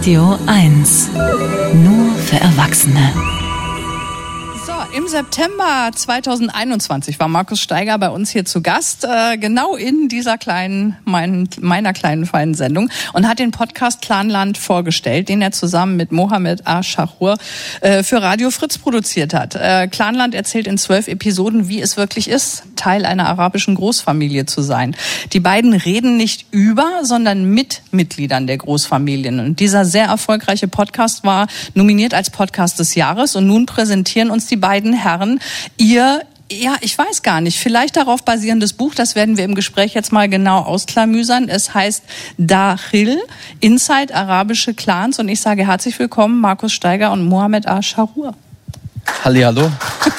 Radio 1. Nur für Erwachsene. Im September 2021 war Markus Steiger bei uns hier zu Gast, äh, genau in dieser kleinen, mein, meiner kleinen feinen Sendung und hat den Podcast Clanland vorgestellt, den er zusammen mit Mohamed A. äh, für Radio Fritz produziert hat. Äh, Clanland erzählt in zwölf Episoden, wie es wirklich ist, Teil einer arabischen Großfamilie zu sein. Die beiden reden nicht über, sondern mit Mitgliedern der Großfamilien. Und dieser sehr erfolgreiche Podcast war nominiert als Podcast des Jahres und nun präsentieren uns die beiden Herren ihr ja, ich weiß gar nicht. Vielleicht darauf basierendes Buch, das werden wir im Gespräch jetzt mal genau ausklamüsern. Es heißt Dachil, Inside arabische Clans. Und ich sage herzlich willkommen, Markus Steiger und Mohamed A-Sharur. Hallo.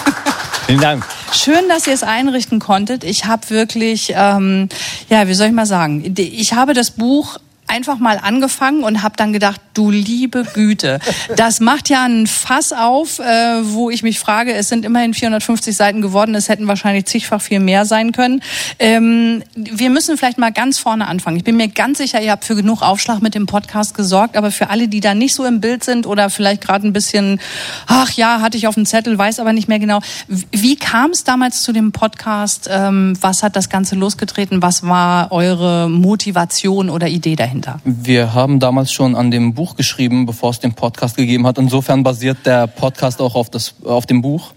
Vielen Dank. Schön, dass ihr es einrichten konntet. Ich habe wirklich, ähm, ja, wie soll ich mal sagen, ich habe das Buch einfach mal angefangen und habe dann gedacht, du liebe Güte, das macht ja ein Fass auf, äh, wo ich mich frage, es sind immerhin 450 Seiten geworden, es hätten wahrscheinlich zigfach viel mehr sein können. Ähm, wir müssen vielleicht mal ganz vorne anfangen. Ich bin mir ganz sicher, ihr habt für genug Aufschlag mit dem Podcast gesorgt, aber für alle, die da nicht so im Bild sind oder vielleicht gerade ein bisschen, ach ja, hatte ich auf dem Zettel, weiß aber nicht mehr genau. Wie kam es damals zu dem Podcast? Ähm, was hat das Ganze losgetreten? Was war eure Motivation oder Idee dahinter? Wir haben damals schon an dem Buch geschrieben, bevor es den Podcast gegeben hat. Insofern basiert der Podcast auch auf, das, auf dem Buch.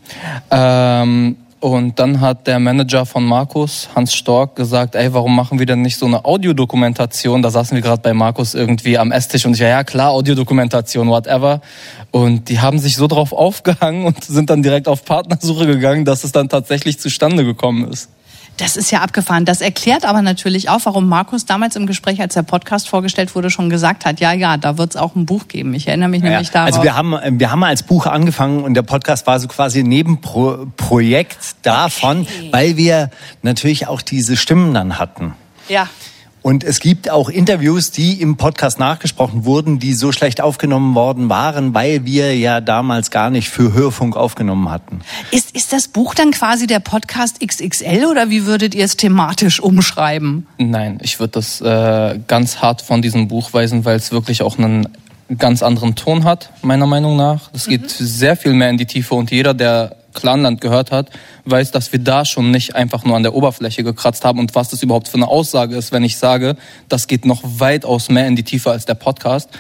Ähm, und dann hat der Manager von Markus, Hans Stork, gesagt, ey, warum machen wir denn nicht so eine Audiodokumentation? Da saßen wir gerade bei Markus irgendwie am Esstisch und ich, ja, ja klar, Audiodokumentation, whatever. Und die haben sich so drauf aufgehangen und sind dann direkt auf Partnersuche gegangen, dass es dann tatsächlich zustande gekommen ist. Das ist ja abgefahren. Das erklärt aber natürlich auch, warum Markus damals im Gespräch, als der Podcast vorgestellt wurde, schon gesagt hat, ja, ja, da wird es auch ein Buch geben. Ich erinnere mich ja, nämlich darauf. Also wir haben, wir haben als Buch angefangen und der Podcast war so quasi ein Nebenprojekt davon, okay. weil wir natürlich auch diese Stimmen dann hatten. Ja. Und es gibt auch Interviews, die im Podcast nachgesprochen wurden, die so schlecht aufgenommen worden waren, weil wir ja damals gar nicht für Hörfunk aufgenommen hatten. Ist, ist das Buch dann quasi der Podcast XXL oder wie würdet ihr es thematisch umschreiben? Nein, ich würde das äh, ganz hart von diesem Buch weisen, weil es wirklich auch einen ganz anderen Ton hat, meiner Meinung nach. Es geht mhm. sehr viel mehr in die Tiefe und jeder, der Clanland gehört hat, weiß, dass wir da schon nicht einfach nur an der Oberfläche gekratzt haben und was das überhaupt für eine Aussage ist, wenn ich sage, das geht noch weitaus mehr in die Tiefe als der Podcast.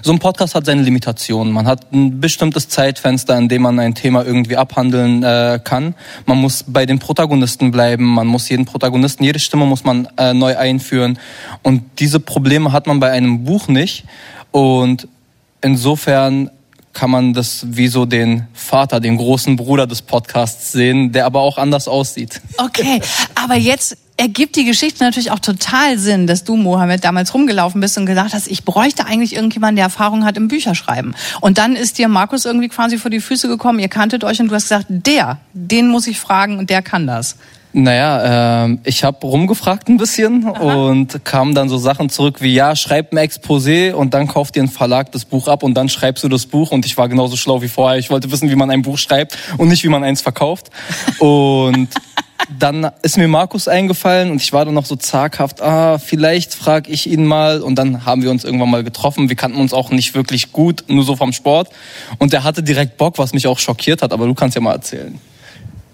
So ein Podcast hat seine Limitationen. Man hat ein bestimmtes Zeitfenster, in dem man ein Thema irgendwie abhandeln äh, kann. Man muss bei den Protagonisten bleiben. Man muss jeden Protagonisten, jede Stimme muss man äh, neu einführen. Und diese Probleme hat man bei einem Buch nicht. Und insofern kann man das wie so den Vater, den großen Bruder des Podcasts sehen, der aber auch anders aussieht. Okay, aber jetzt ergibt die Geschichte natürlich auch total Sinn, dass du, Mohammed, damals rumgelaufen bist und gesagt hast, ich bräuchte eigentlich irgendjemanden, der Erfahrung hat im Bücherschreiben. Und dann ist dir Markus irgendwie quasi vor die Füße gekommen, ihr kanntet euch und du hast gesagt, der, den muss ich fragen und der kann das. Naja, äh, ich habe rumgefragt ein bisschen Aha. und kam dann so Sachen zurück wie, ja, schreib ein Exposé und dann kauft dir ein Verlag das Buch ab und dann schreibst du das Buch. Und ich war genauso schlau wie vorher. Ich wollte wissen, wie man ein Buch schreibt und nicht, wie man eins verkauft. Und dann ist mir Markus eingefallen und ich war dann noch so zaghaft, ah, vielleicht frage ich ihn mal. Und dann haben wir uns irgendwann mal getroffen. Wir kannten uns auch nicht wirklich gut, nur so vom Sport. Und der hatte direkt Bock, was mich auch schockiert hat. Aber du kannst ja mal erzählen.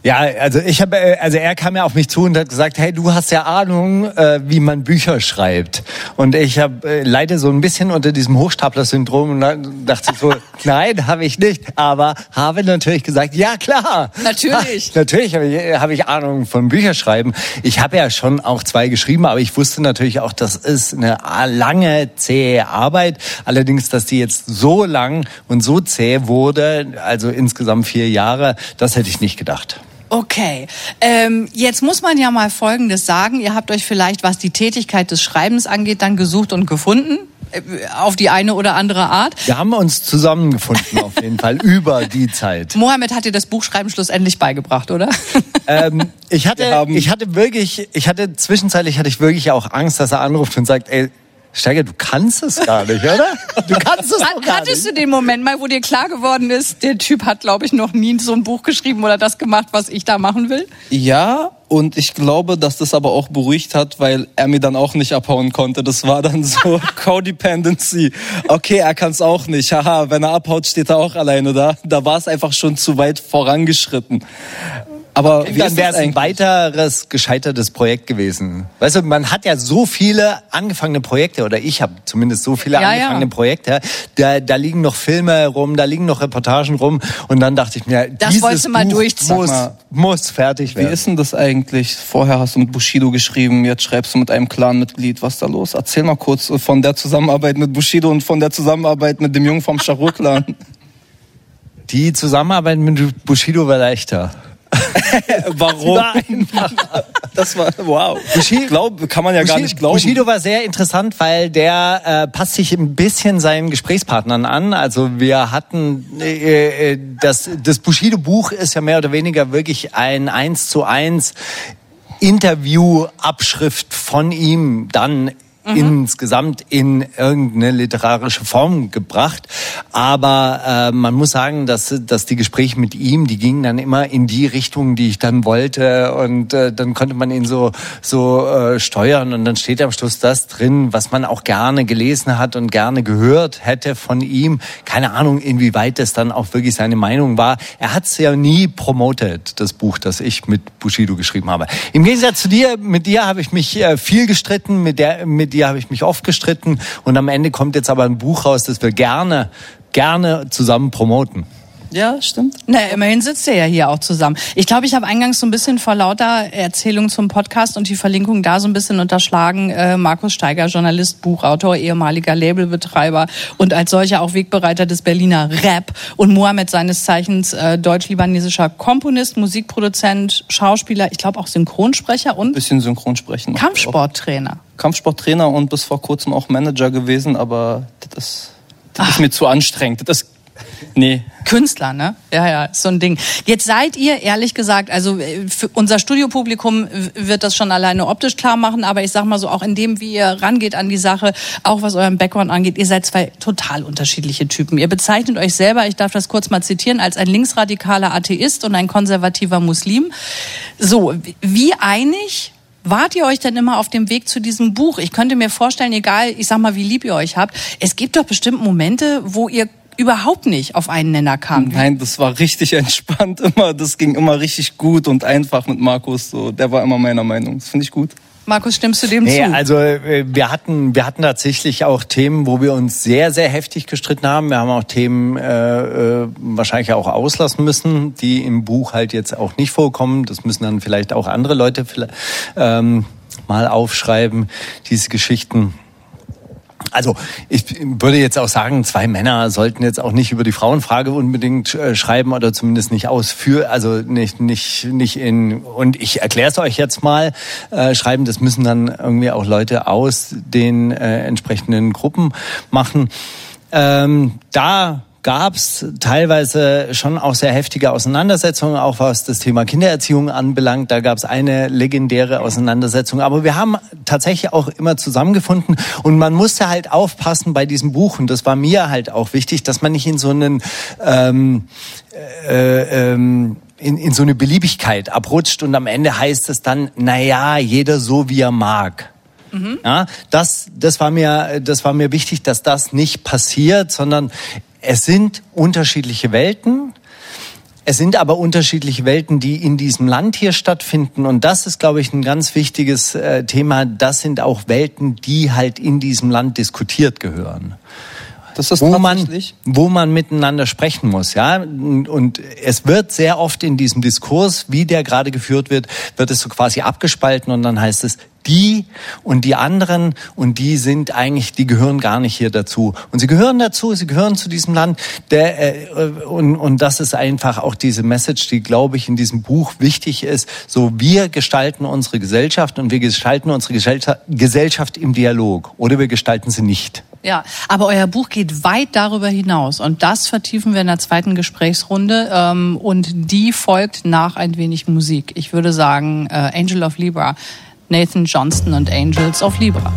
Ja, also ich habe, äh, also er kam ja auf mich zu und hat gesagt, hey, du hast ja Ahnung, äh, wie man Bücher schreibt. Und ich habe äh, leide so ein bisschen unter diesem Hochstapler-Syndrom und dann dachte ich so, nein, habe ich nicht. Aber habe natürlich gesagt, ja klar. Natürlich. Ha, natürlich habe ich, hab ich Ahnung von Bücherschreiben. Ich habe ja schon auch zwei geschrieben, aber ich wusste natürlich auch, das ist eine lange, zähe Arbeit. Allerdings, dass die jetzt so lang und so zäh wurde, also insgesamt vier Jahre, das hätte ich nicht gedacht. Okay, ähm, jetzt muss man ja mal Folgendes sagen. Ihr habt euch vielleicht, was die Tätigkeit des Schreibens angeht, dann gesucht und gefunden äh, auf die eine oder andere Art. Wir haben uns zusammengefunden auf jeden Fall über die Zeit. Mohammed hat dir das Buchschreiben schlussendlich beigebracht, oder? Ähm, ich hatte, ich hatte wirklich, ich hatte zwischenzeitlich hatte ich wirklich auch Angst, dass er anruft und sagt, ey, Steiger, du kannst es gar nicht, oder? Du kannst es gar Hattest nicht. du den Moment mal, wo dir klar geworden ist, der Typ hat, glaube ich, noch nie so ein Buch geschrieben oder das gemacht, was ich da machen will? Ja, Und ich glaube, dass das aber auch beruhigt hat, weil er mir dann auch nicht abhauen konnte. Das war dann so Codependency. Okay, er kann es auch nicht. Haha, wenn er abhaut, steht er auch alleine da. Da war es einfach schon zu weit vorangeschritten. Aber okay, dann wäre es ein weiteres gescheitertes Projekt gewesen. Weißt du, man hat ja so viele angefangene Projekte, oder ich habe zumindest so viele ja, angefangene ja. Projekte. Da, da liegen noch Filme rum, da liegen noch Reportagen rum. Und dann dachte ich mir, das dieses mal Buch muss, muss fertig werden. Wie ist denn das eigentlich? Vorher hast du mit Bushido geschrieben, jetzt schreibst du mit einem Clan-Mitglied. Was ist da los? Erzähl mal kurz von der Zusammenarbeit mit Bushido und von der Zusammenarbeit mit dem Jungen vom Charur-Clan. Die Zusammenarbeit mit Bushido war leichter. Warum? Nein. Das war wow. Bushido, Glaub, kann man ja Bushido, gar nicht glauben. Bushido war sehr interessant, weil der äh, passt sich ein bisschen seinen Gesprächspartnern an. Also wir hatten äh, äh das das Bushido Buch ist ja mehr oder weniger wirklich ein eins zu eins Interviewabschrift von ihm dann mhm. insgesamt in irgendeine literarische Form gebracht. Aber äh, man muss sagen, dass, dass die Gespräche mit ihm, die gingen dann immer in die Richtung, die ich dann wollte. Und äh, dann konnte man ihn so, so äh, steuern. Und dann steht am Schluss das drin, was man auch gerne gelesen hat und gerne gehört hätte von ihm. Keine Ahnung, inwieweit das dann auch wirklich seine Meinung war. Er hat es ja nie promotet, das Buch, das ich mit Bushido geschrieben habe. Im Gegensatz zu dir, mit dir habe ich mich äh, viel gestritten, mit der, mit dir habe ich mich oft gestritten und am Ende kommt jetzt aber ein Buch raus, das wir gerne, gerne zusammen promoten. Ja, stimmt. Na, immerhin sitzt ihr ja hier auch zusammen. Ich glaube, ich habe eingangs so ein bisschen vor lauter Erzählung zum Podcast und die Verlinkung da so ein bisschen unterschlagen. Äh, Markus Steiger, Journalist, Buchautor, ehemaliger Labelbetreiber und als solcher auch Wegbereiter des Berliner Rap und Mohammed seines Zeichens äh, deutsch-libanesischer Komponist, Musikproduzent, Schauspieler, ich glaube auch Synchronsprecher und bisschen Synchronsprechen. Kampfsporttrainer. Kampfsporttrainer und bis vor kurzem auch Manager gewesen, aber das, das ist mir zu anstrengend. Das Nee. Künstler, ne? Ja, ja, so ein Ding. Jetzt seid ihr, ehrlich gesagt, also äh, unser Studiopublikum wird das schon alleine optisch klar machen, aber ich sag mal so, auch in dem, wie ihr rangeht an die Sache, auch was euren Background angeht, ihr seid zwei total unterschiedliche Typen. Ihr bezeichnet euch selber, ich darf das kurz mal zitieren, als ein linksradikaler Atheist und ein konservativer Muslim. So, wie einig wart ihr euch denn immer auf dem Weg zu diesem Buch? Ich könnte mir vorstellen, egal, ich sag mal, wie lieb ihr euch habt, es gibt doch bestimmt Momente, wo ihr überhaupt nicht auf einen Nenner kam. Nein, das war richtig entspannt immer. Das ging immer richtig gut und einfach mit Markus. So, der war immer meiner Meinung. Das finde ich gut. Markus, stimmst du dem nee, zu? Also äh, wir hatten, wir hatten tatsächlich auch Themen, wo wir uns sehr, sehr heftig gestritten haben. Wir haben auch Themen äh, äh, wahrscheinlich auch auslassen müssen, die im Buch halt jetzt auch nicht vorkommen. Das müssen dann vielleicht auch andere Leute ähm, mal aufschreiben, diese Geschichten. Also ich würde jetzt auch sagen, zwei Männer sollten jetzt auch nicht über die Frauenfrage unbedingt äh, schreiben oder zumindest nicht ausführen, also nicht nicht nicht in und ich erkläre es euch jetzt mal äh, schreiben. Das müssen dann irgendwie auch Leute aus den äh, entsprechenden Gruppen machen. Ähm, da gab es teilweise schon auch sehr heftige Auseinandersetzungen, auch was das Thema Kindererziehung anbelangt. Da gab es eine legendäre Auseinandersetzung. Aber wir haben tatsächlich auch immer zusammengefunden und man musste halt aufpassen bei diesem Buch und das war mir halt auch wichtig, dass man nicht in so einen ähm, äh, ähm, in, in so eine Beliebigkeit abrutscht und am Ende heißt es dann, na ja, jeder so wie er mag. Mhm. Ja, das, das war mir, das war mir wichtig, dass das nicht passiert, sondern es sind unterschiedliche Welten. Es sind aber unterschiedliche Welten, die in diesem Land hier stattfinden. Und das ist, glaube ich, ein ganz wichtiges äh, Thema. Das sind auch Welten, die halt in diesem Land diskutiert gehören. Das ist wo man, wo man miteinander sprechen muss, ja. Und es wird sehr oft in diesem Diskurs, wie der gerade geführt wird, wird es so quasi abgespalten und dann heißt es, die und die anderen und die sind eigentlich, die gehören gar nicht hier dazu. Und sie gehören dazu, sie gehören zu diesem Land. Der, äh, und, und das ist einfach auch diese Message, die, glaube ich, in diesem Buch wichtig ist. So, wir gestalten unsere Gesellschaft und wir gestalten unsere Gesellschaft im Dialog oder wir gestalten sie nicht. Ja, aber euer Buch geht weit darüber hinaus und das vertiefen wir in der zweiten Gesprächsrunde ähm, und die folgt nach ein wenig Musik. Ich würde sagen, äh, Angel of Libra Nathan Johnston und Angels of Libra.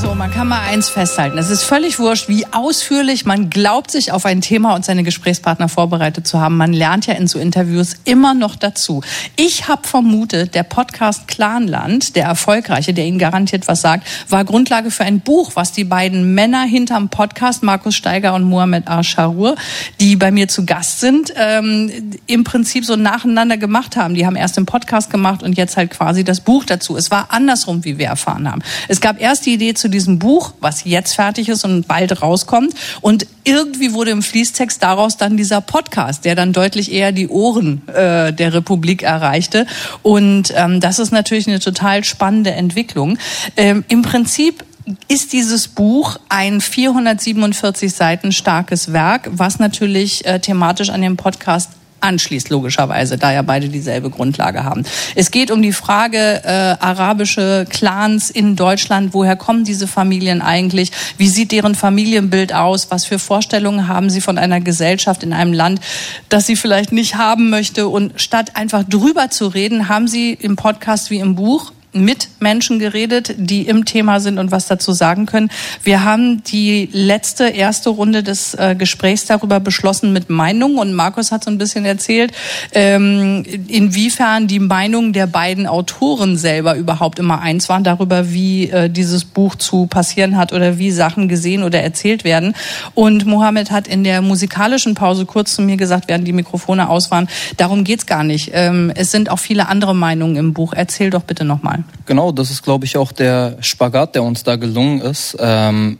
So, man kann mal eins festhalten. Es ist völlig wurscht, wie ausführlich man glaubt, sich auf ein Thema und seine Gesprächspartner vorbereitet zu haben. Man lernt ja in so Interviews immer noch dazu. Ich habe vermutet, der Podcast Clanland, der erfolgreiche, der Ihnen garantiert was sagt, war Grundlage für ein Buch, was die beiden Männer hinterm Podcast, Markus Steiger und Mohamed Arsharur, die bei mir zu Gast sind, ähm, im Prinzip so nacheinander gemacht haben. Die haben erst den Podcast gemacht und jetzt halt quasi das Buch dazu. Es war andersrum, wie wir erfahren haben. Es gab erst die Idee zu diesem Buch, was jetzt fertig ist und bald rauskommt. Und irgendwie wurde im Fließtext daraus dann dieser Podcast, der dann deutlich eher die Ohren äh, der Republik erreichte. Und ähm, das ist natürlich eine total spannende Entwicklung. Ähm, Im Prinzip ist dieses Buch ein 447 Seiten starkes Werk, was natürlich äh, thematisch an dem Podcast anschließt, logischerweise, da ja beide dieselbe Grundlage haben. Es geht um die Frage äh, arabische Clans in Deutschland. Woher kommen diese Familien eigentlich? Wie sieht deren Familienbild aus? Was für Vorstellungen haben sie von einer Gesellschaft in einem Land, das sie vielleicht nicht haben möchte? Und statt einfach drüber zu reden, haben sie im Podcast wie im Buch mit Menschen geredet, die im Thema sind und was dazu sagen können. Wir haben die letzte, erste Runde des äh, Gesprächs darüber beschlossen mit Meinungen und Markus hat so ein bisschen erzählt, ähm, inwiefern die Meinungen der beiden Autoren selber überhaupt immer eins waren darüber, wie äh, dieses Buch zu passieren hat oder wie Sachen gesehen oder erzählt werden. Und Mohammed hat in der musikalischen Pause kurz zu mir gesagt, während die Mikrofone aus waren, darum geht's gar nicht. Ähm, es sind auch viele andere Meinungen im Buch. Erzähl doch bitte nochmal. Genau, das ist, glaube ich, auch der Spagat, der uns da gelungen ist. Ähm,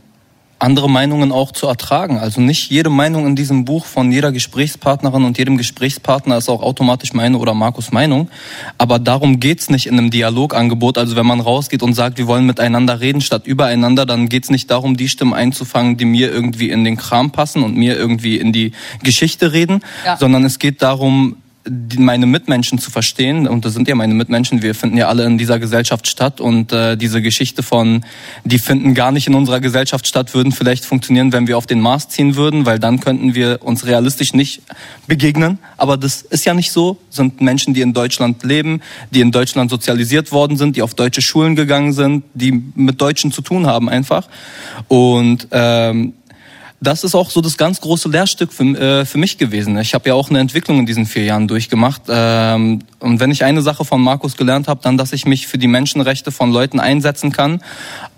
andere Meinungen auch zu ertragen. Also nicht jede Meinung in diesem Buch von jeder Gesprächspartnerin und jedem Gesprächspartner ist auch automatisch meine oder Markus Meinung. Aber darum geht's nicht in einem Dialogangebot. Also wenn man rausgeht und sagt, wir wollen miteinander reden statt übereinander, dann geht's nicht darum, die Stimmen einzufangen, die mir irgendwie in den Kram passen und mir irgendwie in die Geschichte reden, ja. sondern es geht darum, meine Mitmenschen zu verstehen. Und das sind ja meine Mitmenschen. Wir finden ja alle in dieser Gesellschaft statt. Und äh, diese Geschichte von, die finden gar nicht in unserer Gesellschaft statt, würden vielleicht funktionieren, wenn wir auf den Mars ziehen würden, weil dann könnten wir uns realistisch nicht begegnen. Aber das ist ja nicht so. Das sind Menschen, die in Deutschland leben, die in Deutschland sozialisiert worden sind, die auf deutsche Schulen gegangen sind, die mit Deutschen zu tun haben einfach. Und ähm, das ist auch so das ganz große Lehrstück für, äh, für mich gewesen. Ich habe ja auch eine Entwicklung in diesen vier Jahren durchgemacht. Ähm, und wenn ich eine Sache von Markus gelernt habe, dann, dass ich mich für die Menschenrechte von Leuten einsetzen kann,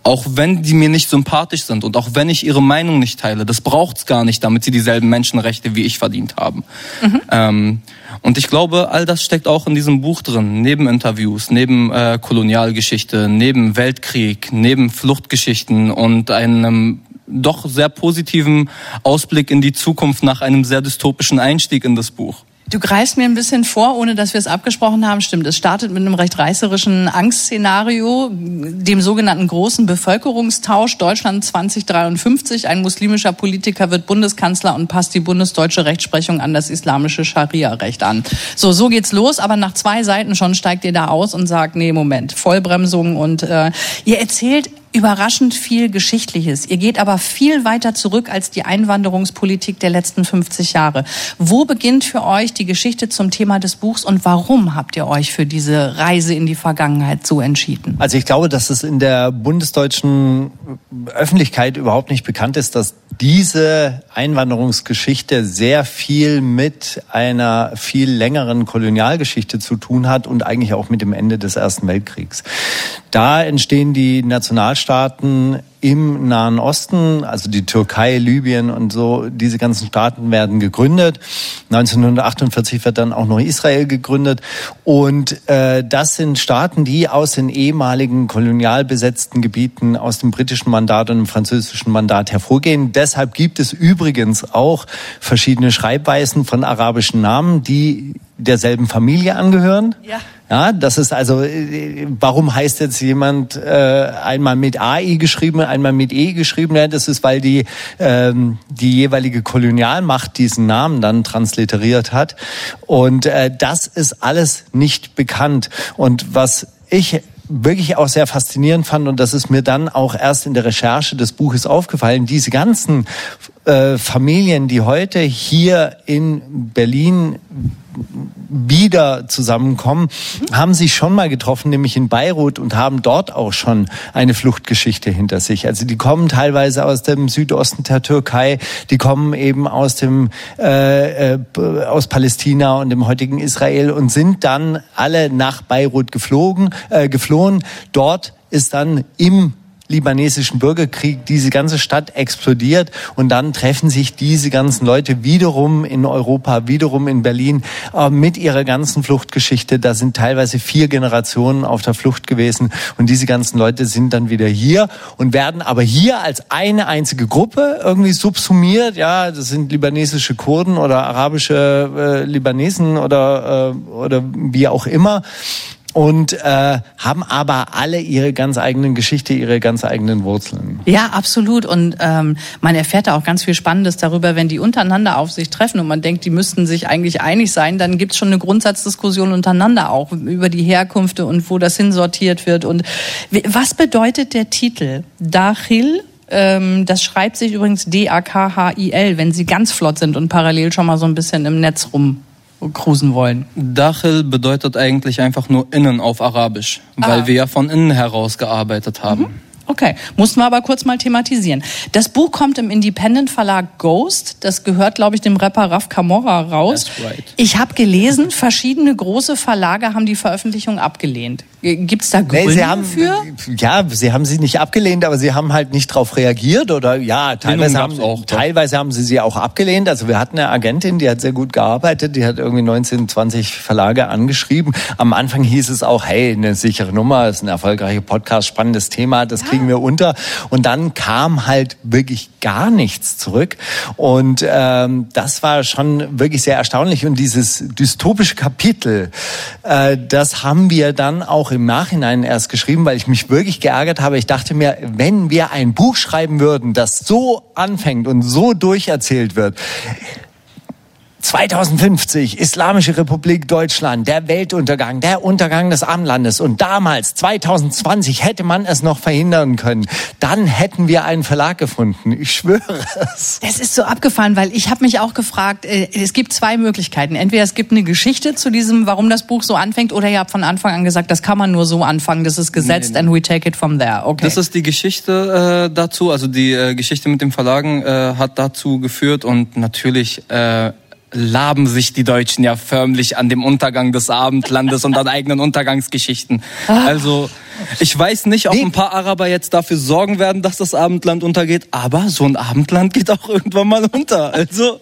auch wenn die mir nicht sympathisch sind und auch wenn ich ihre Meinung nicht teile. Das braucht's gar nicht, damit sie dieselben Menschenrechte wie ich verdient haben. Mhm. Ähm, und ich glaube, all das steckt auch in diesem Buch drin. Neben Interviews, neben äh, Kolonialgeschichte, neben Weltkrieg, neben Fluchtgeschichten und einem doch sehr positiven Ausblick in die Zukunft nach einem sehr dystopischen Einstieg in das Buch. Du greifst mir ein bisschen vor, ohne dass wir es abgesprochen haben. Stimmt, es startet mit einem recht reißerischen Angstszenario, dem sogenannten großen Bevölkerungstausch Deutschland 2053. Ein muslimischer Politiker wird Bundeskanzler und passt die bundesdeutsche Rechtsprechung an das islamische Scharia-Recht an. So, so geht's los, aber nach zwei Seiten schon steigt ihr da aus und sagt, nee, Moment, Vollbremsung und äh, ihr erzählt überraschend viel Geschichtliches. Ihr geht aber viel weiter zurück als die Einwanderungspolitik der letzten 50 Jahre. Wo beginnt für euch die Geschichte zum Thema des Buchs und warum habt ihr euch für diese Reise in die Vergangenheit so entschieden? Also ich glaube, dass es in der bundesdeutschen Öffentlichkeit überhaupt nicht bekannt ist, dass diese Einwanderungsgeschichte sehr viel mit einer viel längeren Kolonialgeschichte zu tun hat und eigentlich auch mit dem Ende des Ersten Weltkriegs. Da entstehen die Nationalstaaten im Nahen Osten, also die Türkei, Libyen und so, diese ganzen Staaten werden gegründet. 1948 wird dann auch noch Israel gegründet. Und äh, das sind Staaten, die aus den ehemaligen kolonial besetzten Gebieten, aus dem britischen Mandat und dem französischen Mandat hervorgehen. Deshalb gibt es übrigens auch verschiedene Schreibweisen von arabischen Namen, die derselben Familie angehören. Ja. Ja, das ist also, äh, warum heißt jetzt jemand äh, einmal mit AI geschrieben, einmal mit E geschrieben? Ja, das ist, weil die, ähm, die jeweilige Kolonialmacht diesen Namen dann transliteriert hat. Und äh, das ist alles nicht bekannt. Und was ich wirklich auch sehr faszinierend fand und das ist mir dann auch erst in der Recherche des Buches aufgefallen, diese ganzen äh, Familien, die heute hier in Berlin wieder zusammenkommen, haben sich schon mal getroffen, nämlich in Beirut und haben dort auch schon eine Fluchtgeschichte hinter sich. Also die kommen teilweise aus dem Südosten der Türkei, die kommen eben aus dem äh, äh, aus Palästina und dem heutigen Israel und sind dann alle nach Beirut geflogen, äh, geflohen. Dort ist dann im libanesischen Bürgerkrieg diese ganze Stadt explodiert und dann treffen sich diese ganzen Leute wiederum in Europa, wiederum in Berlin äh, mit ihrer ganzen Fluchtgeschichte. Da sind teilweise vier Generationen auf der Flucht gewesen und diese ganzen Leute sind dann wieder hier und werden aber hier als eine einzige Gruppe irgendwie subsumiert. Ja, das sind libanesische Kurden oder arabische äh, Libanesen oder äh, oder wie auch immer und äh, haben aber alle ihre ganz eigenen Geschichte, ihre ganz eigenen Wurzeln. Ja, absolut. Und ähm, man erfährt da auch ganz viel Spannendes darüber, wenn die untereinander auf sich treffen und man denkt, die müssten sich eigentlich einig sein, dann gibt's schon eine Grundsatzdiskussion untereinander auch über die Herkünfte und wo das hinsortiert wird. Und was bedeutet der Titel? Dachil ähm, das schreibt sich übrigens D-A-K-H-I-L, wenn Sie ganz flott sind und parallel schon mal so ein bisschen im Netz rum cruisen wollen? Dachel bedeutet eigentlich einfach nur innen auf Arabisch, weil ah. wir ja von innen heraus gearbeitet haben. Mhm. Okay, mussten wir aber kurz mal thematisieren. Das Buch kommt im Independent Verlag Ghost. Das gehört, glaube ich, dem Rapper Raf Camorra raus. Right. Ich habe gelesen, verschiedene große Verlage haben die Veröffentlichung abgelehnt. Gibt es da Gründe nee, sie haben, für? Ja, sie haben sie nicht abgelehnt, aber sie haben halt nicht darauf reagiert oder ja, teilweise haben, auch, teilweise haben sie sie auch abgelehnt. Also wir hatten eine Agentin, die hat sehr gut gearbeitet, die hat irgendwie 19, 20 Verlage angeschrieben. Am Anfang hieß es auch, hey, eine sichere Nummer, ist ein erfolgreicher Podcast, spannendes Thema, das kriegen wir unter. Und dann kam halt wirklich gar nichts zurück. Und ähm, das war schon wirklich sehr erstaunlich. Und dieses dystopische Kapitel, äh, das haben wir dann auch im Nachhinein erst geschrieben, weil ich mich wirklich geärgert habe. Ich dachte mir, wenn wir ein Buch schreiben würden, das so anfängt und so durcherzählt wird, 2050, Islamische Republik Deutschland, der Weltuntergang, der Untergang des Armlandes. Und damals, 2020, hätte man es noch verhindern können. Dann hätten wir einen Verlag gefunden. Ich schwöre es. Das ist so abgefahren, weil ich habe mich auch gefragt, äh, es gibt zwei Möglichkeiten. Entweder es gibt eine Geschichte zu diesem, warum das Buch so anfängt, oder ihr habt von Anfang an gesagt, das kann man nur so anfangen, das ist gesetzt nee, nee. and we take it from there. Okay. Das ist die Geschichte äh, dazu, also die äh, Geschichte mit dem Verlagen äh, hat dazu geführt und natürlich äh, laben sich die Deutschen ja förmlich an dem Untergang des Abendlandes und an eigenen Untergangsgeschichten. Ah. Also ich weiß nicht, ob ein paar Araber jetzt dafür sorgen werden, dass das Abendland untergeht, aber so ein Abendland geht auch irgendwann mal unter. Also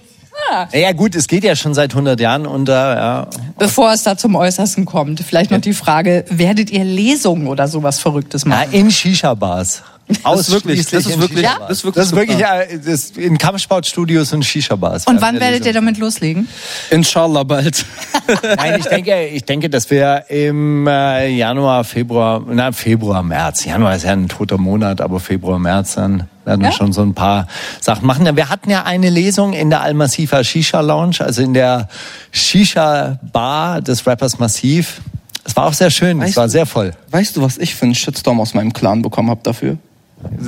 ah. ja gut, es geht ja schon seit 100 Jahren unter. Ja. Bevor es da zum Äußersten kommt, vielleicht noch die Frage, werdet ihr Lesungen oder sowas Verrücktes machen? Ja, in Shisha-Bars. Das ist wirklich, das ist wirklich, ja? das ist wirklich, das ist wirklich das in Kampfsportstudios und Shisha-Bars. Und wann werdet ihr damit loslegen? Inshallah bald. Nein, ich denke, ich denke, dass wir im äh, Januar, Februar, na Februar, März. Januar ist ja ein toter Monat, aber Februar, März dann werden wir ja? schon so ein paar Sachen machen. Wir hatten ja eine Lesung in der Al-Massifa Shisha Lounge, also in der Shisha Bar des Rappers Massiv. Es war auch sehr schön, weißt es war sehr voll. Weißt du, was ich für einen Shitstorm aus meinem Clan bekommen habe dafür?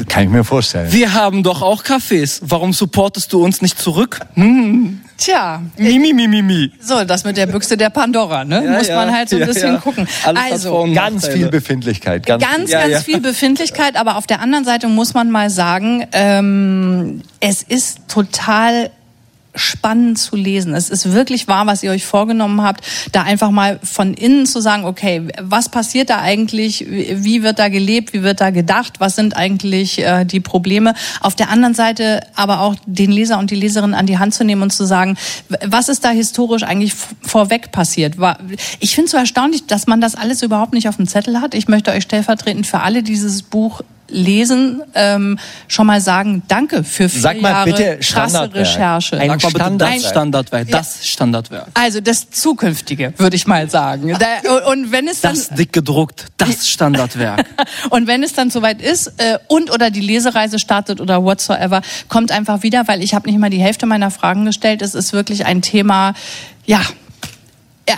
Kann ich mir vorstellen. Wir haben doch auch Cafés. Warum supportest du uns nicht zurück? Hm. Tja. Mimi, mimi, mi. So, das mit der Büchse der Pandora, ne? Ja, Muss man halt so ein ja, bisschen ja. gucken. Alles also, ganz viel Befindlichkeit. Ganz, ganz, ganz viel Befindlichkeit. Aber auf der anderen Seite muss man mal sagen, ähm, es ist total spannend zu lesen. Es ist wirklich wahr, was ihr euch vorgenommen habt, da einfach mal von innen zu sagen, okay, was passiert da eigentlich? Wie wird da gelebt? Wie wird da gedacht? Was sind eigentlich äh, die Probleme? Auf der anderen Seite aber auch den Leser und die Leserin an die Hand zu nehmen und zu sagen, was ist da historisch eigentlich vorweg passiert? Ich finde es so erstaunlich, dass man das alles überhaupt nicht auf dem Zettel hat. Ich möchte euch stellvertretend für alle dieses Buch lesen, ähm, schon mal sagen, danke für vier Sag mal Jahre bitte krasse Recherche. Ein Sag mal bitte das Standardwerk, das Standardwerk. Also das zukünftige, würde ich mal sagen. Da, und wenn es dann das dick gedruckt, das Standardwerk. und wenn es dann soweit ist äh, und oder die Lesereise startet oder whatsoever, kommt einfach wieder, weil ich habe nicht mal die Hälfte meiner Fragen gestellt. Es ist wirklich ein Thema, Ja,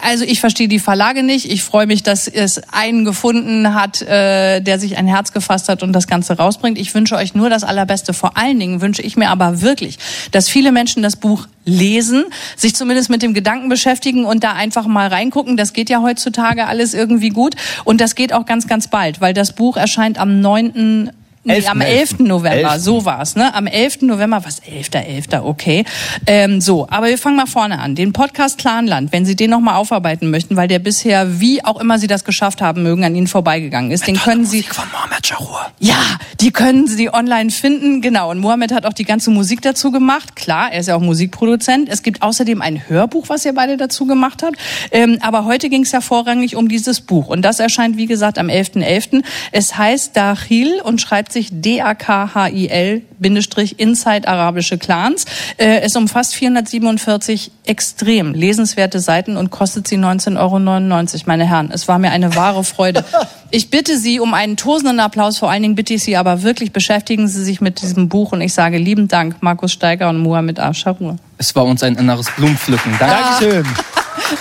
Also ich verstehe die Verlage nicht. Ich freue mich, dass es einen gefunden hat, äh, der sich ein Herz gefasst hat und das Ganze rausbringt. Ich wünsche euch nur das Allerbeste. Vor allen Dingen wünsche ich mir aber wirklich, dass viele Menschen das Buch lesen, sich zumindest mit dem Gedanken beschäftigen und da einfach mal reingucken. Das geht ja heutzutage alles irgendwie gut. Und das geht auch ganz, ganz bald, weil das Buch erscheint am 9. Nee, 11. am 11. November, 11.. so war's, ne? Am 11. November, was 11. 11. okay. Ähm, so, aber wir fangen mal vorne an. Den Podcast Clanland, wenn Sie den nochmal aufarbeiten möchten, weil der bisher, wie auch immer Sie das geschafft haben mögen, an Ihnen vorbeigegangen ist, den können Sie... von Mohamed Shahur. Ja, die können Sie online finden, genau. Und Mohammed hat auch die ganze Musik dazu gemacht. Klar, er ist ja auch Musikproduzent. Es gibt außerdem ein Hörbuch, was ihr beide dazu gemacht habt. Ähm, aber heute ging es ja vorrangig um dieses Buch. Und das erscheint, wie gesagt, am 11.11. Es heißt Dachil und schreibt sich D-A-K-H-I-L Bindestrich Inside Arabische Clans. Äh, es umfasst 447 extrem lesenswerte Seiten und kostet sie 19,99 Euro. Meine Herren, es war mir eine wahre Freude. Ich bitte Sie um einen tosenden Applaus. Vor allen Dingen bitte ich Sie aber wirklich, beschäftigen Sie sich mit diesem Buch. Und ich sage lieben Dank, Markus Steiger und Mohamed Asharur. Es war uns ein inneres Blumenpflücken. Danke. Dankeschön.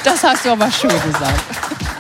Das hast du aber schön gesagt.